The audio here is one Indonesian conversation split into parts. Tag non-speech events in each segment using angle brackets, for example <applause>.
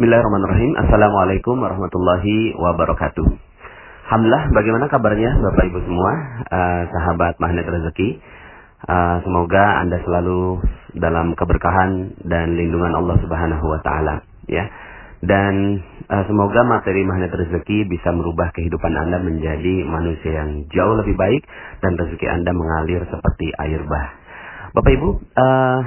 Bismillahirrahmanirrahim. Assalamualaikum warahmatullahi wabarakatuh. Alhamdulillah, bagaimana kabarnya Bapak Ibu semua, uh, sahabat magnet rezeki? Uh, semoga Anda selalu dalam keberkahan dan lindungan Allah Subhanahu wa taala, ya. Dan uh, semoga materi magnet rezeki bisa merubah kehidupan Anda menjadi manusia yang jauh lebih baik dan rezeki Anda mengalir seperti air bah. Bapak Ibu, uh,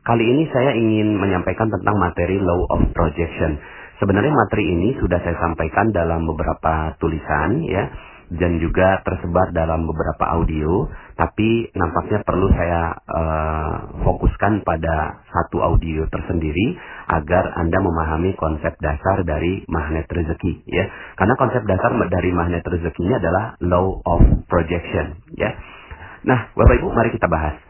Kali ini saya ingin menyampaikan tentang materi Law of Projection. Sebenarnya materi ini sudah saya sampaikan dalam beberapa tulisan ya dan juga tersebar dalam beberapa audio, tapi nampaknya perlu saya uh, fokuskan pada satu audio tersendiri agar Anda memahami konsep dasar dari magnet rezeki ya. Karena konsep dasar dari magnet rezekinya adalah law of projection ya. Nah, Bapak Ibu, mari kita bahas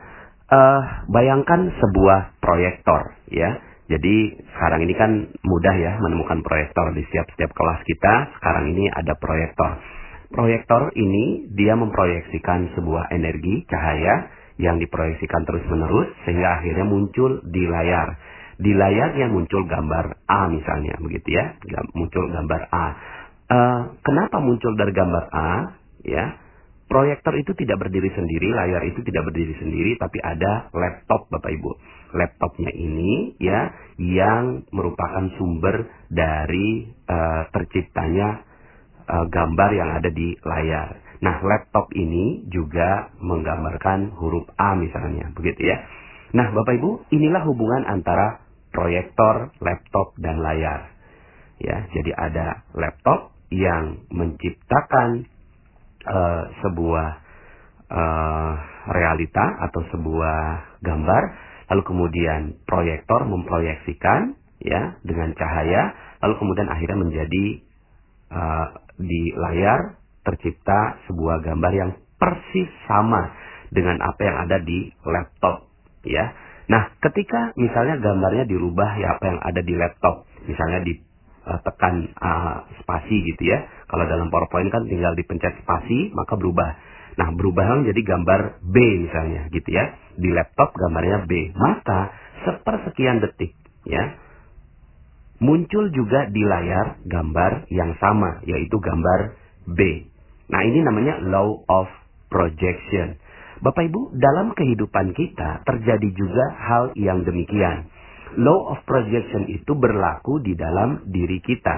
uh, bayangkan sebuah proyektor ya. Jadi sekarang ini kan mudah ya menemukan proyektor di setiap-setiap kelas kita. Sekarang ini ada proyektor. Proyektor ini dia memproyeksikan sebuah energi cahaya yang diproyeksikan terus-menerus sehingga akhirnya muncul di layar. Di layar yang muncul gambar A misalnya begitu ya, muncul gambar A. Uh, kenapa muncul dari gambar A? Ya, Proyektor itu tidak berdiri sendiri, layar itu tidak berdiri sendiri, tapi ada laptop Bapak Ibu. Laptopnya ini ya yang merupakan sumber dari uh, terciptanya uh, gambar yang ada di layar. Nah, laptop ini juga menggambarkan huruf A misalnya, begitu ya. Nah, Bapak Ibu, inilah hubungan antara proyektor, laptop dan layar. Ya, jadi ada laptop yang menciptakan uh, sebuah uh, realita atau sebuah gambar, lalu kemudian proyektor memproyeksikan ya dengan cahaya, lalu kemudian akhirnya menjadi uh, di layar tercipta sebuah gambar yang persis sama dengan apa yang ada di laptop ya. Nah, ketika misalnya gambarnya dirubah ya apa yang ada di laptop, misalnya di uh, tekan uh, spasi gitu ya. Kalau dalam PowerPoint kan tinggal dipencet spasi maka berubah. Nah, berubah menjadi gambar B misalnya gitu ya. Di laptop gambarnya B. Maka sepersekian detik ya muncul juga di layar gambar yang sama yaitu gambar B. Nah, ini namanya law of projection. Bapak Ibu, dalam kehidupan kita terjadi juga hal yang demikian law of projection itu berlaku di dalam diri kita.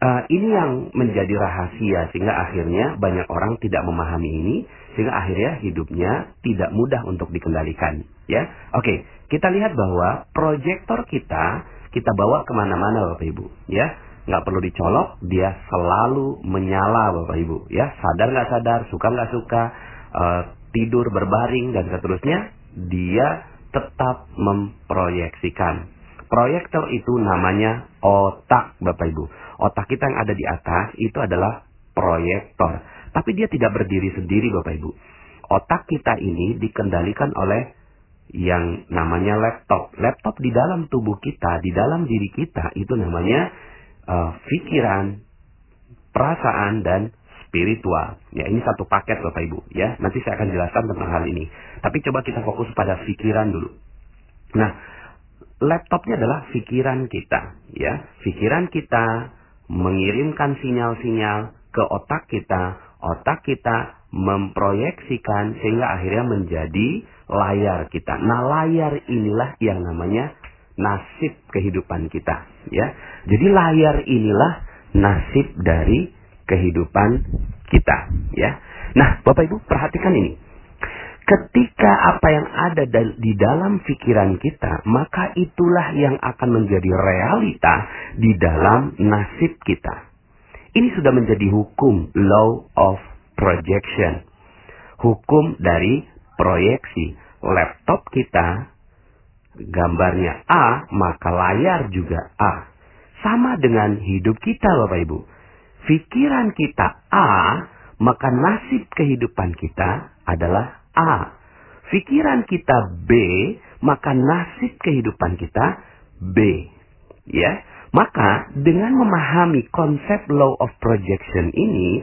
uh, <clears throat> ini yang menjadi rahasia sehingga akhirnya banyak orang tidak memahami ini sehingga akhirnya hidupnya tidak mudah untuk dikendalikan. Ya, oke, okay. kita lihat bahwa proyektor kita kita bawa ke mana-mana bapak ibu. Ya, nggak perlu dicolok, dia selalu menyala bapak ibu. Ya, sadar nggak sadar, suka nggak suka, uh, tidur berbaring dan seterusnya, dia tetap memproyeksikan. Proyektor itu namanya otak, Bapak Ibu. Otak kita yang ada di atas itu adalah proyektor. Tapi dia tidak berdiri sendiri, Bapak Ibu. Otak kita ini dikendalikan oleh yang namanya laptop. Laptop di dalam tubuh kita, di dalam diri kita itu namanya uh, pikiran, perasaan dan spiritual. Ya, ini satu paket Bapak Ibu, ya. Nanti saya akan jelaskan tentang hal ini. Tapi coba kita fokus pada pikiran dulu. Nah, laptopnya adalah pikiran kita, ya. Pikiran kita mengirimkan sinyal-sinyal ke otak kita, otak kita memproyeksikan sehingga akhirnya menjadi layar kita. Nah, layar inilah yang namanya nasib kehidupan kita, ya. Jadi layar inilah nasib dari kehidupan kita ya. Nah, Bapak Ibu perhatikan ini. Ketika apa yang ada di dalam pikiran kita, maka itulah yang akan menjadi realita di dalam nasib kita. Ini sudah menjadi hukum law of projection. Hukum dari proyeksi. Laptop kita gambarnya A, maka layar juga A. Sama dengan hidup kita Bapak Ibu pikiran kita A, maka nasib kehidupan kita adalah A. Pikiran kita B, maka nasib kehidupan kita B. Ya. Maka dengan memahami konsep law of projection ini,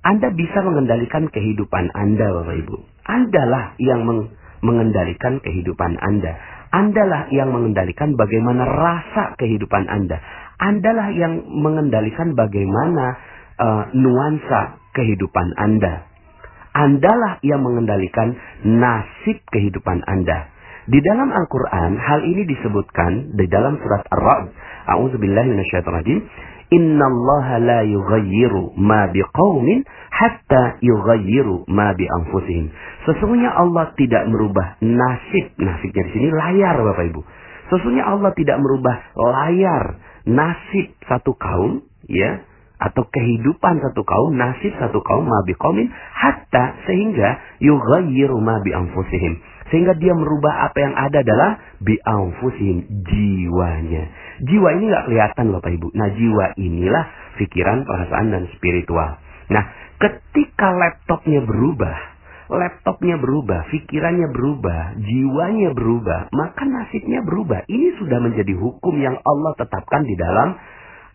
Anda bisa mengendalikan kehidupan Anda, Bapak Ibu. Andalah yang meng mengendalikan kehidupan Anda. Andalah yang mengendalikan bagaimana rasa kehidupan Anda. Andalah yang mengendalikan bagaimana uh, nuansa kehidupan Anda. Andalah yang mengendalikan nasib kehidupan Anda. Di dalam Al-Quran, hal ini disebutkan di dalam surat Ar-Ra'd. Minasyaitonirrajim. Inna Allah la yughayyiru ma biqaumin hatta yughayyiru ma bi anfusihim. Sesungguhnya Allah tidak merubah nasib. Nasibnya di sini layar Bapak Ibu. Sesungguhnya Allah tidak merubah layar nasib satu kaum ya atau kehidupan satu kaum, nasib satu kaum ma biqaumin hatta sehingga yughayyiru ma bi anfusihim. Sehingga dia merubah apa yang ada adalah bi anfusihim jiwanya. Jiwa ini nggak kelihatan Bapak Ibu. Nah, jiwa inilah pikiran, perasaan dan spiritual. Nah, ketika laptopnya berubah, laptopnya berubah, pikirannya berubah, jiwanya berubah, maka nasibnya berubah. Ini sudah menjadi hukum yang Allah tetapkan di dalam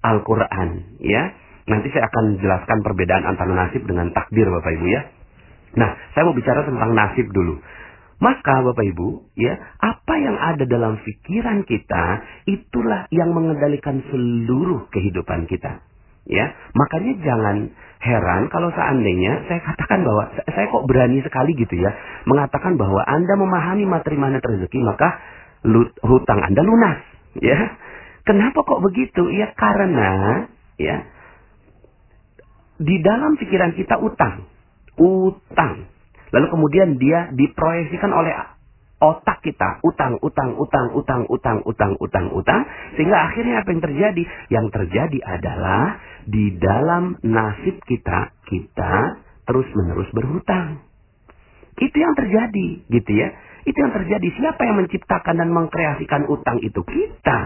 Al-Quran. Ya, Nanti saya akan jelaskan perbedaan antara nasib dengan takdir Bapak Ibu ya. Nah, saya mau bicara tentang nasib dulu. Maka Bapak Ibu, ya, apa yang ada dalam pikiran kita itulah yang mengendalikan seluruh kehidupan kita. Ya, makanya jangan heran kalau seandainya saya katakan bahwa saya kok berani sekali gitu ya mengatakan bahwa Anda memahami materi mana rezeki maka hutang Anda lunas, ya. Kenapa kok begitu? Ya karena ya di dalam pikiran kita utang, utang Lalu kemudian dia diproyeksikan oleh otak kita utang, utang, utang, utang, utang, utang, utang, utang. Sehingga akhirnya apa yang terjadi? Yang terjadi adalah di dalam nasib kita, kita terus-menerus berhutang. Itu yang terjadi, gitu ya. Itu yang terjadi. Siapa yang menciptakan dan mengkreasikan utang itu? Kita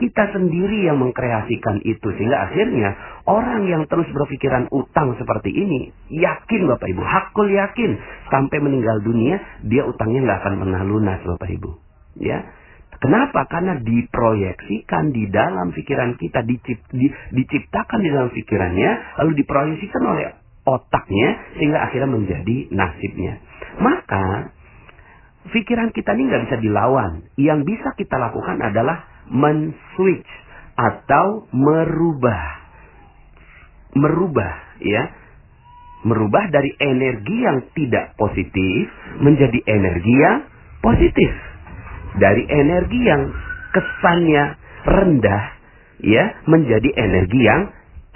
kita sendiri yang mengkreasikan itu sehingga akhirnya orang yang terus berpikiran utang seperti ini yakin Bapak Ibu, hakul yakin sampai meninggal dunia dia utangnya nggak akan pernah lunas Bapak Ibu. Ya. Kenapa? Karena diproyeksikan di dalam pikiran kita, dicipt, di, diciptakan di dalam pikirannya, lalu diproyeksikan oleh otaknya sehingga akhirnya menjadi nasibnya. Maka pikiran kita ini nggak bisa dilawan. Yang bisa kita lakukan adalah men-switch atau merubah. Merubah ya. Merubah dari energi yang tidak positif menjadi energi yang positif. Dari energi yang kesannya rendah ya menjadi energi yang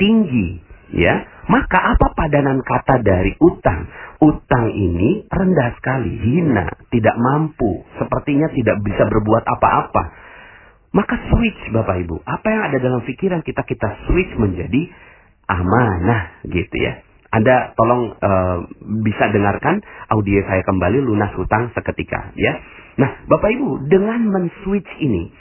tinggi ya. Maka apa padanan kata dari utang? Utang ini rendah sekali, hina, tidak mampu, sepertinya tidak bisa berbuat apa-apa maka switch Bapak Ibu. Apa yang ada dalam pikiran kita, kita switch menjadi amanah gitu ya. Anda tolong uh, bisa dengarkan audio saya kembali lunas hutang seketika ya. Nah, Bapak Ibu, dengan men-switch ini,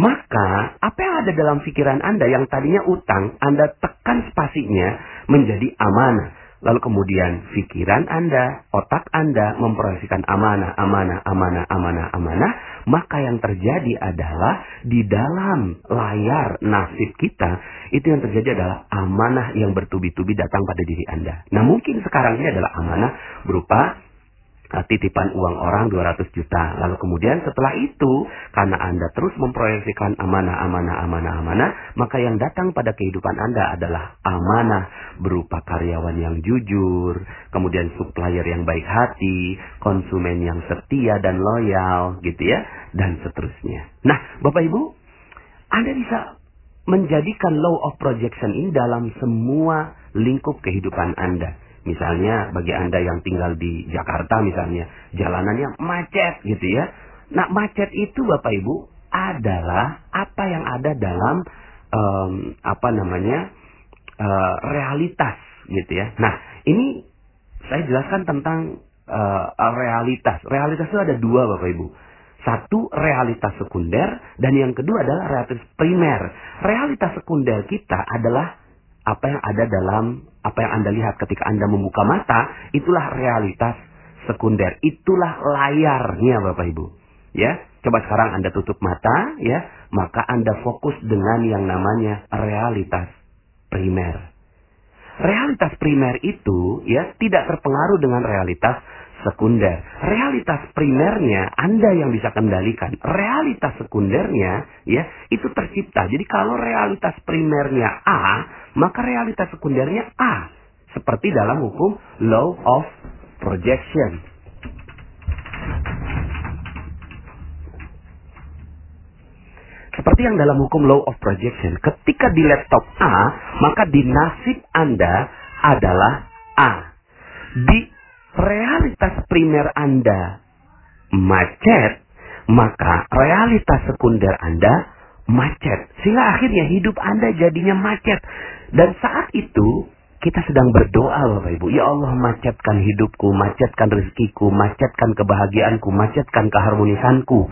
maka apa yang ada dalam pikiran Anda yang tadinya utang, Anda tekan spasinya menjadi amanah. Lalu kemudian pikiran Anda, otak Anda memproyeksikan amanah, amanah, amanah, amanah, amanah. Maka yang terjadi adalah di dalam layar nasib kita, itu yang terjadi adalah amanah yang bertubi-tubi datang pada diri Anda. Nah mungkin sekarang ini adalah amanah berupa titipan uang orang 200 juta. Lalu kemudian setelah itu, karena Anda terus memproyeksikan amanah, amanah, amanah, amanah, maka yang datang pada kehidupan Anda adalah amanah berupa karyawan yang jujur, kemudian supplier yang baik hati, konsumen yang setia dan loyal, gitu ya, dan seterusnya. Nah, Bapak Ibu, Anda bisa menjadikan law of projection ini dalam semua lingkup kehidupan Anda. Misalnya bagi Anda yang tinggal di Jakarta misalnya, jalanannya macet gitu ya. Nah macet itu Bapak Ibu adalah apa yang ada dalam um, apa namanya uh, realitas gitu ya. Nah ini saya jelaskan tentang uh, realitas. Realitas itu ada dua Bapak Ibu. Satu realitas sekunder dan yang kedua adalah realitas primer. Realitas sekunder kita adalah apa yang ada dalam apa yang Anda lihat ketika Anda membuka mata, itulah realitas sekunder. Itulah layarnya Bapak Ibu. Ya, coba sekarang Anda tutup mata ya, maka Anda fokus dengan yang namanya realitas primer. Realitas primer itu ya tidak terpengaruh dengan realitas sekunder. Realitas primernya Anda yang bisa kendalikan. Realitas sekundernya ya itu tercipta. Jadi kalau realitas primernya A, maka realitas sekundernya A. Seperti dalam hukum law of projection. Seperti yang dalam hukum law of projection, ketika di laptop A, maka di nasib Anda adalah A. Di realitas primer Anda macet, maka realitas sekunder Anda macet. Sehingga akhirnya hidup Anda jadinya macet. Dan saat itu kita sedang berdoa Bapak Ibu. Ya Allah macetkan hidupku, macetkan rezekiku, macetkan kebahagiaanku, macetkan keharmonisanku.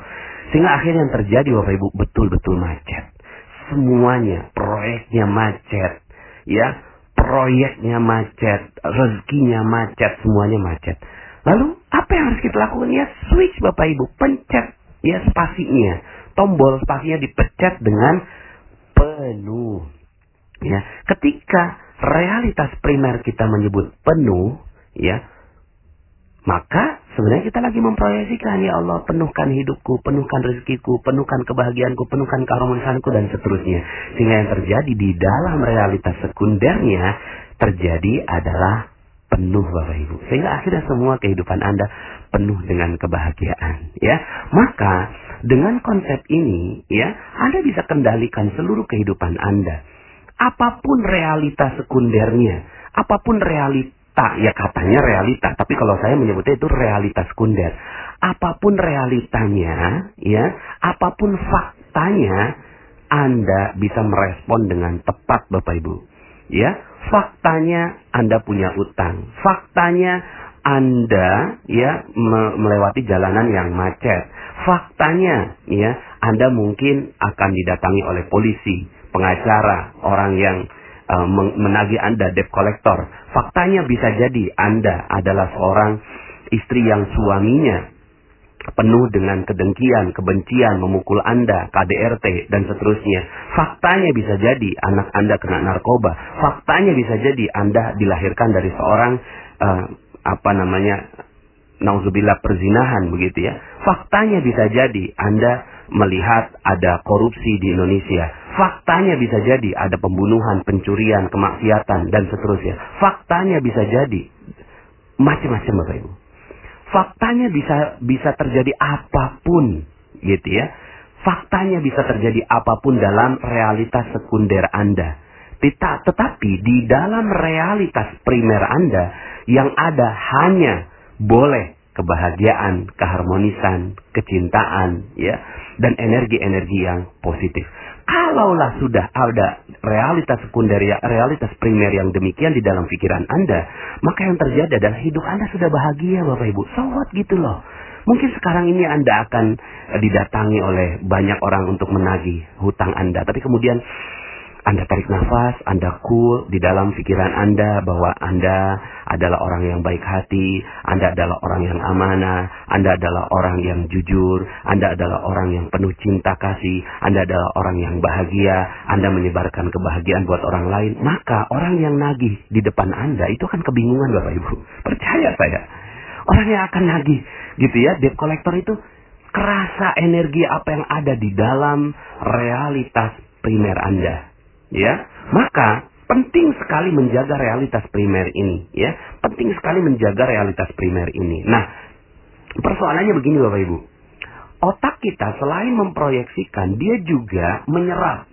Sehingga akhirnya yang terjadi Bapak Ibu betul-betul macet. Semuanya, proyeknya macet. Ya, proyeknya macet, rezekinya macet, semuanya macet. Lalu apa yang harus kita lakukan? Ya switch Bapak Ibu, pencet ya spasinya. Tombol spasinya dipencet dengan penuh. Ya, ketika realitas primer kita menyebut penuh, ya, maka sebenarnya kita lagi memproyeksikan ya Allah penuhkan hidupku, penuhkan rezekiku, penuhkan kebahagiaanku, penuhkan keharmonisanku dan seterusnya. Sehingga yang terjadi di dalam realitas sekundernya terjadi adalah penuh Bapak Ibu. Sehingga akhirnya semua kehidupan Anda penuh dengan kebahagiaan, ya. Maka dengan konsep ini, ya, Anda bisa kendalikan seluruh kehidupan Anda. Apa pun realitas sekundernya, apa pun realitas realita, ya katanya realita, tapi kalau saya menyebutnya itu realitas sekunder. Apa pun realitanya, ya, apa pun faktanya, Anda bisa merespon dengan tepat Bapak Ibu. Ya, faktanya Anda punya utang. Faktanya Anda ya melewati jalanan yang macet. Faktanya ya Anda mungkin akan didatangi oleh polisi, pengacara, orang yang uh, menagih Anda debt collector. Faktanya bisa jadi Anda adalah seorang istri yang suaminya penuh dengan kedengkian, kebencian, memukul Anda, KDRT, dan seterusnya. Faktanya bisa jadi anak Anda kena narkoba. Faktanya bisa jadi Anda dilahirkan dari seorang uh, apa namanya nauzubillah perzinahan begitu ya. Faktanya bisa jadi Anda melihat ada korupsi di Indonesia. Faktanya bisa jadi ada pembunuhan, pencurian, kemaksiatan dan seterusnya. Faktanya bisa jadi macam-macam Bapak Ibu. Faktanya bisa bisa terjadi apa pun gitu ya. Faktanya bisa terjadi apa pun dalam realitas sekunder Anda. Tetapi di dalam realitas primer Anda yang ada hanya boleh kebahagiaan, keharmonisan, kecintaan, ya, dan energi-energi yang positif. Kalaulah sudah ada realitas sekunder, realitas primer yang demikian di dalam pikiran Anda, maka yang terjadi adalah hidup Anda sudah bahagia, Bapak Ibu. So what gitu loh. Mungkin sekarang ini Anda akan didatangi oleh banyak orang untuk menagih hutang Anda, tapi kemudian anda tarik nafas, Anda cool di dalam pikiran Anda bahwa Anda adalah orang yang baik hati, Anda adalah orang yang amanah, Anda adalah orang yang jujur, Anda adalah orang yang penuh cinta kasih, Anda adalah orang yang bahagia, Anda menyebarkan kebahagiaan buat orang lain, maka orang yang nagih di depan Anda itu akan kebingungan Bapak Ibu. Percaya saya. Orang yang akan nagih gitu ya, debt collector itu kerasa energi apa yang ada di dalam realitas primer Anda ya maka penting sekali menjaga realitas primer ini ya. Penting sekali menjaga realitas primer ini. Nah persoalannya begini bapak ibu. Otak kita selain memproyeksikan dia juga menyerap.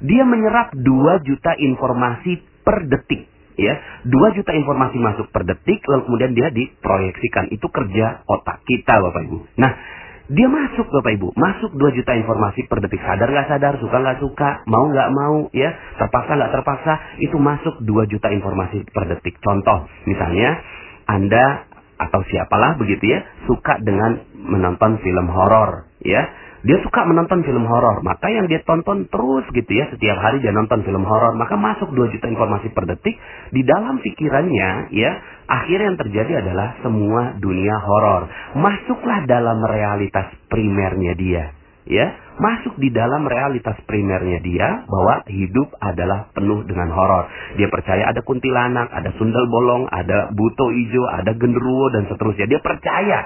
Dia menyerap 2 juta informasi per detik ya. 2 juta informasi masuk per detik lalu kemudian dia diproyeksikan. Itu kerja otak kita bapak ibu. Nah dia masuk Bapak Ibu, masuk 2 juta informasi per detik. Sadar nggak sadar, suka nggak suka, mau nggak mau, ya, terpaksa nggak terpaksa, itu masuk 2 juta informasi per detik. Contoh, misalnya Anda atau siapalah begitu ya, suka dengan menonton film horor, ya. Dia suka menonton film horor, maka yang dia tonton terus gitu ya, setiap hari dia nonton film horor, maka masuk 2 juta informasi per detik di dalam pikirannya ya, akhirnya yang terjadi adalah semua dunia horor. Masuklah dalam realitas primernya dia. ya masuk di dalam realitas primernya dia bahwa hidup adalah penuh dengan horor. Dia percaya ada kuntilanak, ada sundel bolong, ada buto ijo, ada genderuwo dan seterusnya. Dia percaya,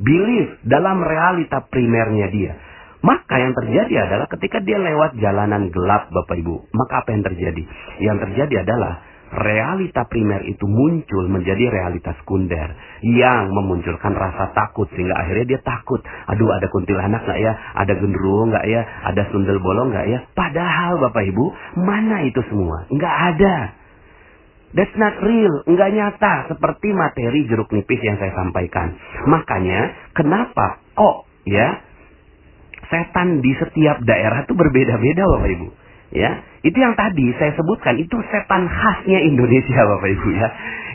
believe dalam realita primernya dia. Maka yang terjadi adalah ketika dia lewat jalanan gelap Bapak Ibu, maka apa yang terjadi? Yang terjadi adalah realita primer itu muncul menjadi realita sekunder yang memunculkan rasa takut sehingga akhirnya dia takut. Aduh ada kuntilanak nggak ya? Ada genderuwo nggak ya? Ada sundel bolong nggak ya? Padahal Bapak Ibu mana itu semua? Nggak ada. That's not real, nggak nyata seperti materi jeruk nipis yang saya sampaikan. Makanya kenapa kok ya setan di setiap daerah itu berbeda-beda Bapak Ibu. Ya, itu yang tadi saya sebutkan itu setan khasnya Indonesia <laughs> Bapak Ibu ya.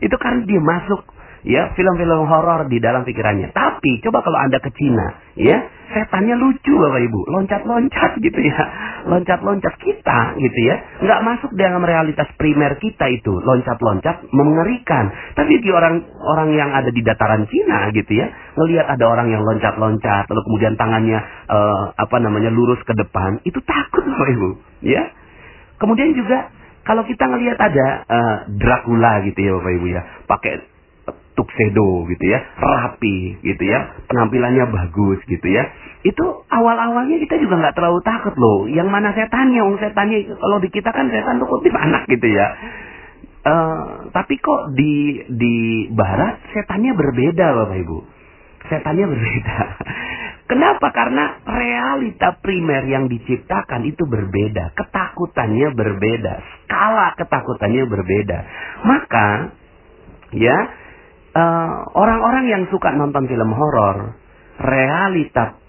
Itu kan dia masuk ya film-film horor di dalam pikirannya. Tapi coba kalau Anda ke Cina, ya, setannya lucu Bapak Ibu, loncat-loncat gitu ya. Loncat-loncat kita gitu ya. Nggak masuk dalam realitas primer kita itu, loncat-loncat mengerikan. Tapi di orang orang yang ada di dataran Cina gitu ya, ngelihat ada orang yang loncat-loncat lalu kemudian tangannya uh, apa namanya lurus ke depan, itu takut Bapak Ibu, ya. Kemudian juga kalau kita ngelihat ada uh, Dracula gitu ya Bapak Ibu ya, pakai tuxedo gitu ya, rapi gitu ya, penampilannya bagus gitu ya. Itu awal-awalnya kita juga nggak terlalu takut loh. Yang mana setannya, Wong setannya kalau di kita kan setan tuh kutip anak gitu ya. Uh, tapi kok di di barat setannya berbeda Bapak Ibu. Setannya berbeda. <laughs> Kenapa? Karena realita primer yang diciptakan itu berbeda, ketakutannya berbeda, skala ketakutannya berbeda. Maka, ya orang-orang uh, yang suka nonton film horor, realita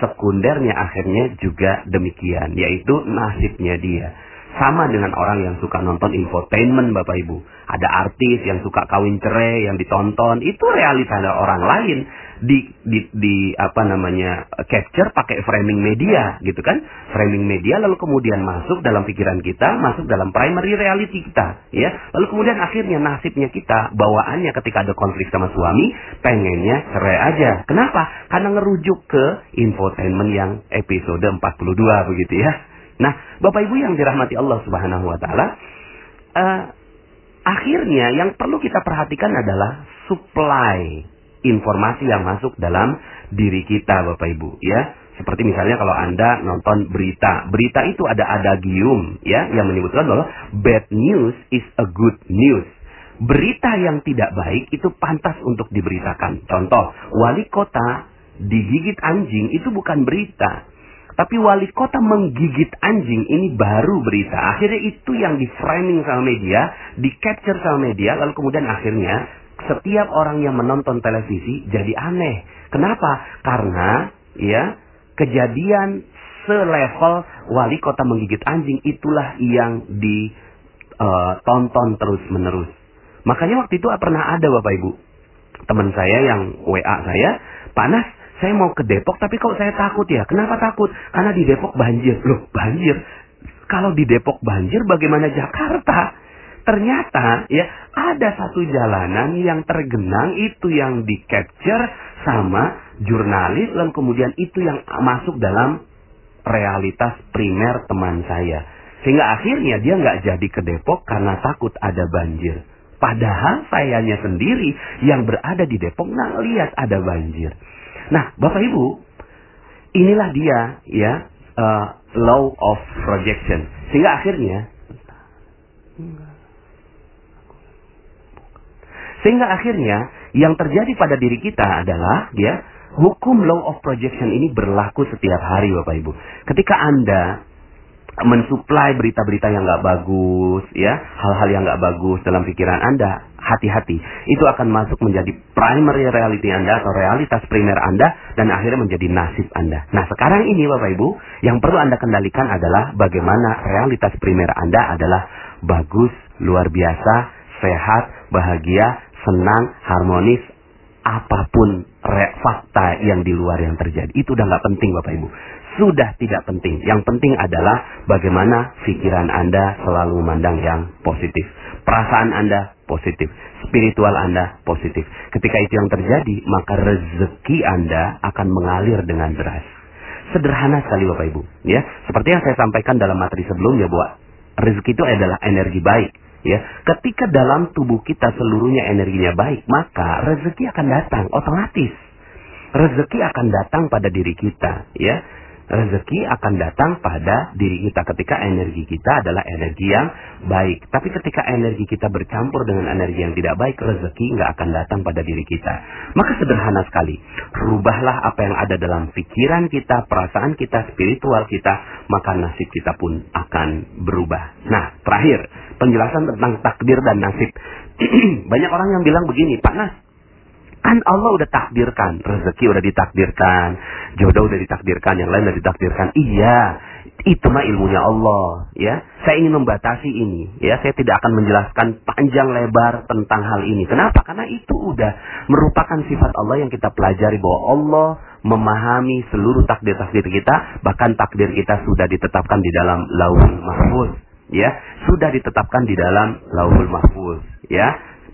sekundernya akhirnya juga demikian, yaitu nasibnya dia. Sama dengan orang yang suka nonton infotainment Bapak Ibu. Ada artis yang suka kawin cerai yang ditonton, itu realita orang lain. Di, di, di apa namanya capture pakai framing media gitu kan? Framing media lalu kemudian masuk dalam pikiran kita masuk dalam primary reality kita ya. Lalu kemudian akhirnya nasibnya kita bawaannya ketika ada konflik sama suami pengennya cerai aja. Kenapa? Karena ngerujuk ke infotainment yang episode 42 begitu ya nah bapak ibu yang dirahmati Allah subhanahu wa taala uh, akhirnya yang perlu kita perhatikan adalah supply informasi yang masuk dalam diri kita Bapak Ibu ya. Seperti misalnya kalau Anda nonton berita, berita itu ada adagium ya yang menyebutkan bahwa bad news is a good news. Berita yang tidak baik itu pantas untuk diberitakan. Contoh, wali kota digigit anjing itu bukan berita. Tapi wali kota menggigit anjing ini baru berita. Akhirnya itu yang di framing sama media, di capture sama media, lalu kemudian akhirnya setiap orang yang menonton televisi jadi aneh. Kenapa? Karena ya kejadian selevel wali kota menggigit anjing itulah yang ditonton uh, terus menerus. Makanya waktu itu pernah ada Bapak Ibu teman saya yang WA saya panas saya mau ke Depok tapi kok saya takut ya? Kenapa takut? Karena di Depok banjir. Loh banjir? Kalau di Depok banjir bagaimana Jakarta? Ternyata ya ada satu jalanan yang tergenang itu yang di capture sama jurnalis dan kemudian itu yang masuk dalam realitas primer teman saya. Sehingga akhirnya dia nggak jadi ke Depok karena takut ada banjir. Padahal sayanya sendiri yang berada di Depok nggak lihat ada banjir nah bapak ibu inilah dia ya uh, law of projection sehingga akhirnya Sehingga akhirnya yang terjadi pada diri kita adalah ya hukum law of projection ini berlaku setiap hari Bapak Ibu. Ketika Anda mensuplai berita-berita yang nggak bagus, ya hal-hal yang nggak bagus dalam pikiran Anda, hati-hati. Itu akan masuk menjadi primary reality Anda atau realitas primer Anda dan akhirnya menjadi nasib Anda. Nah sekarang ini Bapak Ibu, yang perlu Anda kendalikan adalah bagaimana realitas primer Anda adalah bagus, luar biasa, sehat, bahagia, senang, harmonis, apa pun re, fakta yang di luar yang terjadi. Itu udah nggak penting Bapak Ibu. Sudah tidak penting. Yang penting adalah bagaimana pikiran Anda selalu memandang yang positif. Perasaan Anda positif. Spiritual Anda positif. Ketika itu yang terjadi, maka rezeki Anda akan mengalir dengan deras. Sederhana sekali Bapak Ibu, ya. Seperti yang saya sampaikan dalam materi sebelumnya bahwa rezeki itu adalah energi baik, ya. Ketika dalam tubuh kita seluruhnya energinya baik, maka rezeki akan datang otomatis. Rezeki akan datang pada diri kita, ya rezeki akan datang pada diri kita ketika energi kita adalah energi yang baik. Tapi ketika energi kita bercampur dengan energi yang tidak baik, rezeki nggak akan datang pada diri kita. Maka sederhana sekali, rubahlah apa yang ada dalam pikiran kita, perasaan kita, spiritual kita, maka nasib kita pun akan berubah. Nah, terakhir, penjelasan tentang takdir dan nasib. <clears throat> Banyak orang yang bilang begini, Pak Nas, Kan Allah udah takdirkan, rezeki udah ditakdirkan, jodoh udah ditakdirkan, yang lain udah ditakdirkan. Iya, itu mah ilmunya Allah, ya. Saya ingin membatasi ini, ya. Saya tidak akan menjelaskan panjang lebar tentang hal ini. Kenapa? Karena itu udah merupakan sifat Allah yang kita pelajari bahwa Allah memahami seluruh takdir-takdir kita, bahkan takdir kita sudah ditetapkan di dalam Lauhul Mahfuz, ya. Sudah ditetapkan di dalam Lauhul Mahfuz, ya.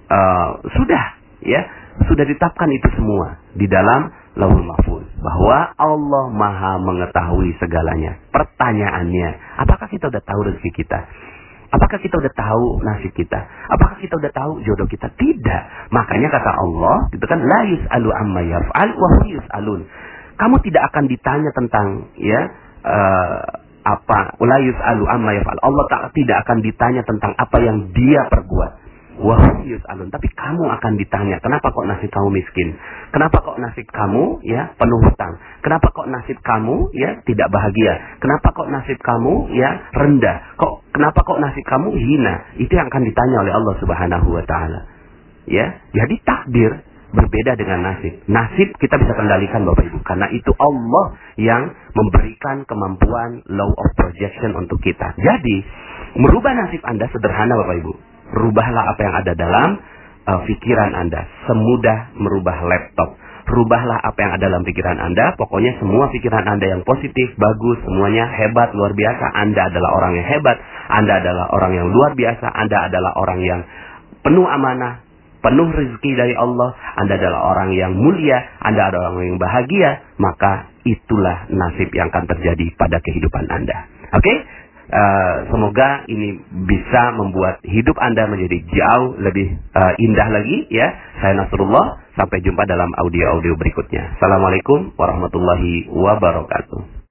Uh, sudah, ya sudah ditetapkan itu semua di dalam Lauhul Mahfuz bahwa Allah Maha mengetahui segalanya. Pertanyaannya, apakah kita udah tahu rezeki kita? Apakah kita udah tahu nasib kita? Apakah kita udah tahu jodoh kita? Tidak. Makanya kata Allah, itu kan la yus'alu amma yaf'al wa yus'alun. Kamu tidak akan ditanya tentang ya uh, apa la yus'alu amma yaf'al. Allah tak, tidak akan ditanya tentang apa yang dia perbuat wahum alun. Tapi kamu akan ditanya, kenapa kok nasib kamu miskin? Kenapa kok nasib kamu ya penuh hutang? Kenapa kok nasib kamu ya tidak bahagia? Kenapa kok nasib kamu ya rendah? Kok kenapa kok nasib kamu hina? Itu yang akan ditanya oleh Allah Subhanahu wa taala. Ya, jadi takdir berbeda dengan nasib. Nasib kita bisa kendalikan Bapak Ibu karena itu Allah yang memberikan kemampuan law of projection untuk kita. Jadi, merubah nasib Anda sederhana Bapak Ibu Rubahlah apa yang ada dalam uh, pikiran Anda. Semudah merubah laptop. Rubahlah apa yang ada dalam pikiran Anda. Pokoknya semua pikiran Anda yang positif, bagus, semuanya hebat, luar biasa. Anda adalah orang yang hebat. Anda adalah orang yang luar biasa. Anda adalah orang yang penuh amanah, penuh rezeki dari Allah. Anda adalah orang yang mulia. Anda adalah orang yang bahagia. Maka itulah nasib yang akan terjadi pada kehidupan Anda. Oke? Okay? Uh, semoga ini bisa membuat hidup Anda menjadi jauh lebih uh, indah lagi ya. Saya Nasrullah, sampai jumpa dalam audio-audio berikutnya. Assalamualaikum warahmatullahi wabarakatuh.